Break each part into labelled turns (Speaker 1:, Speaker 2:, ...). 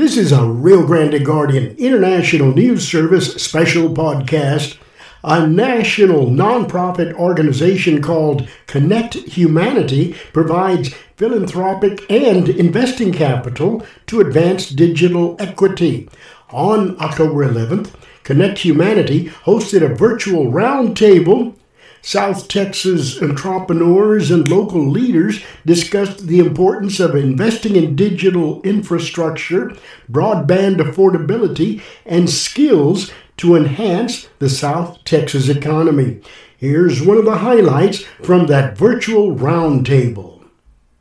Speaker 1: This is a Rio Grande Guardian International News Service special podcast. A national nonprofit organization called Connect Humanity provides philanthropic and investing capital to advance digital equity. On October 11th, Connect Humanity hosted a virtual roundtable South Texas entrepreneurs and local leaders discussed the importance of investing in digital infrastructure, broadband affordability, and skills to enhance the South Texas economy. Here's one of the highlights from that virtual roundtable.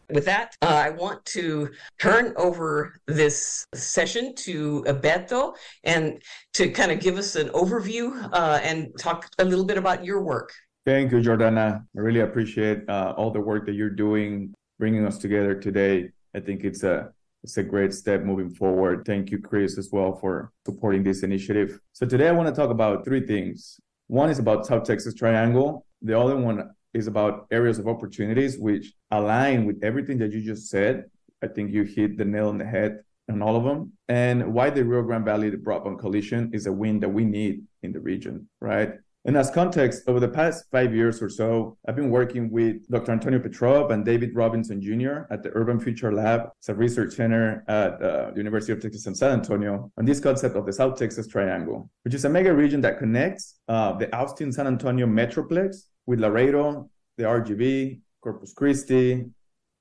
Speaker 2: With that, uh, I want to turn over this session to Beto and to kind of give us an overview uh, and talk a little bit about your work.
Speaker 3: Thank you, Jordana. I really appreciate uh, all the work that you're doing, bringing us together today. I think it's a it's a great step moving forward. Thank you, Chris, as well for supporting this initiative. So today I want to talk about three things. One is about South Texas Triangle. The other one is about areas of opportunities which align with everything that you just said. I think you hit the nail on the head on all of them. And why the Rio Grande Valley the Broadband Coalition is a win that we need in the region, right? And as context, over the past five years or so, I've been working with Dr. Antonio Petrov and David Robinson Jr. at the Urban Future Lab. It's a research center at uh, the University of Texas in San Antonio on this concept of the South Texas Triangle, which is a mega region that connects uh, the Austin San Antonio Metroplex with Laredo, the RGV, Corpus Christi,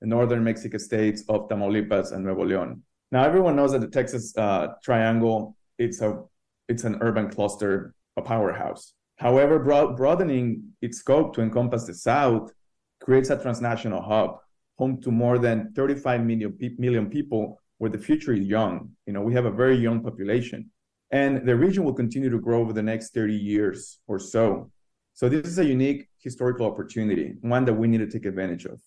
Speaker 3: the northern Mexico states of Tamaulipas and Nuevo León. Now, everyone knows that the Texas uh, Triangle it's a it's an urban cluster, a powerhouse. However, broad, broadening its scope to encompass the South creates a transnational hub, home to more than 35 million, million people where the future is young. You know, we have a very young population. And the region will continue to grow over the next 30 years or so. So this is a unique historical opportunity, one that we need to take advantage of.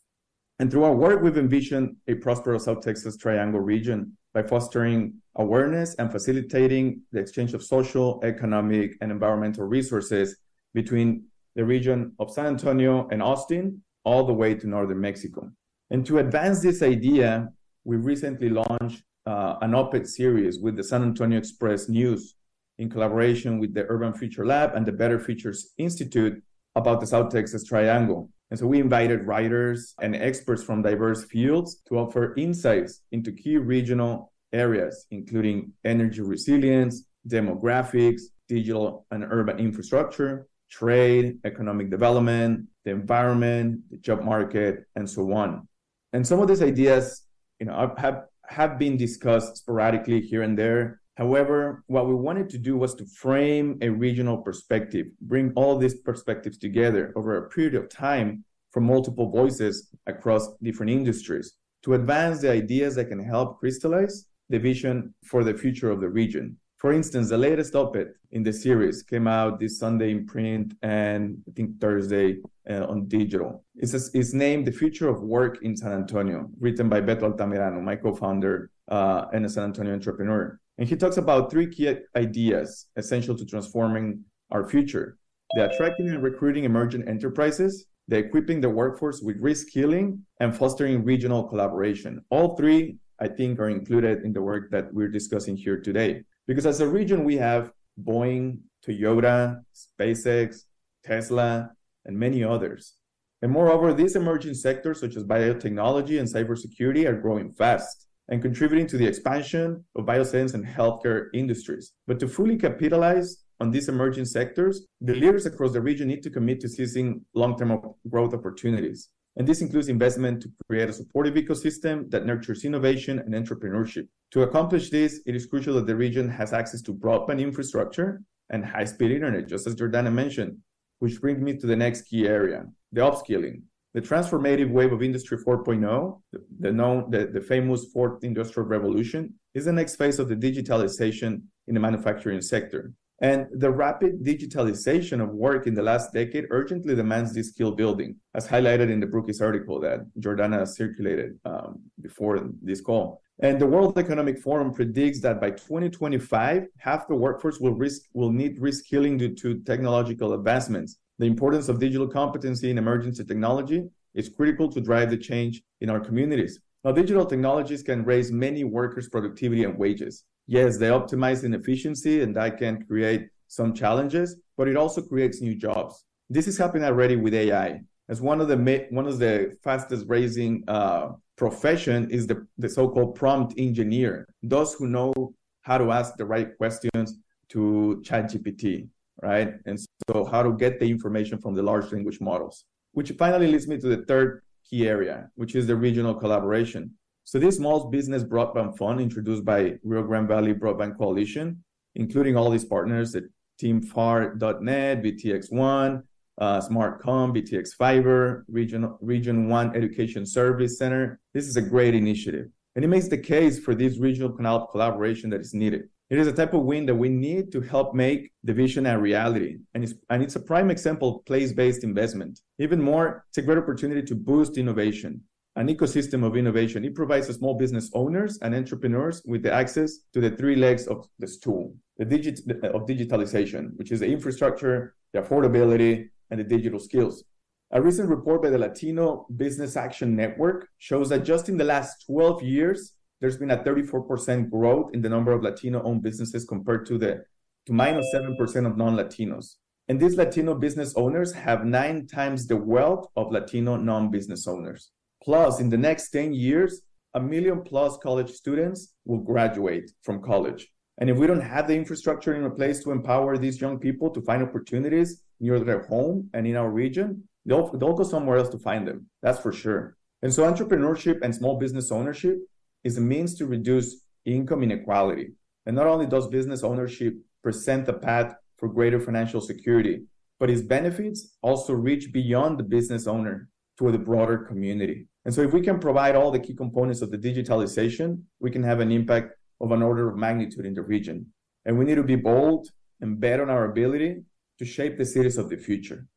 Speaker 3: And through our work, we've envisioned a prosperous South Texas Triangle region by fostering awareness and facilitating the exchange of social, economic, and environmental resources between the region of San Antonio and Austin, all the way to northern Mexico. And to advance this idea, we recently launched uh, an op-ed series with the San Antonio Express News in collaboration with the Urban Future Lab and the Better Futures Institute about the South Texas Triangle. And so we invited writers and experts from diverse fields to offer insights into key regional areas, including energy resilience, demographics, digital and urban infrastructure, trade, economic development, the environment, the job market, and so on. And some of these ideas, you know, have have been discussed sporadically here and there, However, what we wanted to do was to frame a regional perspective, bring all these perspectives together over a period of time from multiple voices across different industries to advance the ideas that can help crystallize the vision for the future of the region. For instance, the latest op-ed in the series came out this Sunday in print and I think Thursday uh, on digital. It's, a, it's named "The Future of Work in San Antonio," written by Beto Altamirano, my co-founder uh, and a San Antonio entrepreneur. And he talks about three key ideas essential to transforming our future the attracting and recruiting emerging enterprises, the equipping the workforce with reskilling, and fostering regional collaboration. All three, I think, are included in the work that we're discussing here today. Because as a region, we have Boeing, Toyota, SpaceX, Tesla, and many others. And moreover, these emerging sectors, such as biotechnology and cybersecurity, are growing fast and contributing to the expansion of bioscience and healthcare industries. But to fully capitalize on these emerging sectors, the leaders across the region need to commit to seizing long term growth opportunities. And this includes investment to create a supportive ecosystem that nurtures innovation and entrepreneurship. To accomplish this, it is crucial that the region has access to broadband infrastructure and high speed internet, just as Jordana mentioned, which brings me to the next key area the upskilling. The transformative wave of Industry 4.0, the, the, known, the, the famous fourth industrial revolution, is the next phase of the digitalization in the manufacturing sector. And the rapid digitalization of work in the last decade urgently demands this skill building, as highlighted in the Brookes article that Jordana circulated um, before this call. And the World Economic Forum predicts that by 2025, half the workforce will risk will need reskilling due to technological advancements, the importance of digital competency in emergency technology is critical to drive the change in our communities. Now, digital technologies can raise many workers' productivity and wages. Yes, they optimize inefficiency and that can create some challenges, but it also creates new jobs. This is happening already with AI. As one of the one of the fastest raising uh, profession is the, the so-called prompt engineer, those who know how to ask the right questions to ChatGPT, right? And so how to get the information from the large language models, which finally leads me to the third key area, which is the regional collaboration. So this small business broadband fund introduced by Rio Grande Valley Broadband Coalition, including all these partners at TeamFAR.net, VTX1, uh, SmartCom, BTX Fiber, Region, Region 1 Education Service Center. This is a great initiative. And it makes the case for this regional collaboration that is needed. It is a type of win that we need to help make the vision a reality. And it's, and it's a prime example of place-based investment. Even more, it's a great opportunity to boost innovation, an ecosystem of innovation. It provides small business owners and entrepreneurs with the access to the three legs of the stool, the digit of digitalization, which is the infrastructure, the affordability, and the digital skills. A recent report by the Latino Business Action Network shows that just in the last 12 years, there's been a 34% growth in the number of Latino-owned businesses compared to the to minus 7% of non-Latinos. And these Latino business owners have nine times the wealth of Latino non-business owners. Plus, in the next 10 years, a million plus college students will graduate from college. And if we don't have the infrastructure in place to empower these young people to find opportunities near their home and in our region, they'll, they'll go somewhere else to find them. That's for sure. And so entrepreneurship and small business ownership is a means to reduce income inequality. And not only does business ownership present a path for greater financial security, but its benefits also reach beyond the business owner to the broader community. And so if we can provide all the key components of the digitalization, we can have an impact of an order of magnitude in the region. And we need to be bold and bet on our ability to shape the cities of the future.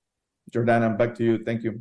Speaker 3: Jordana, back to you. Thank you.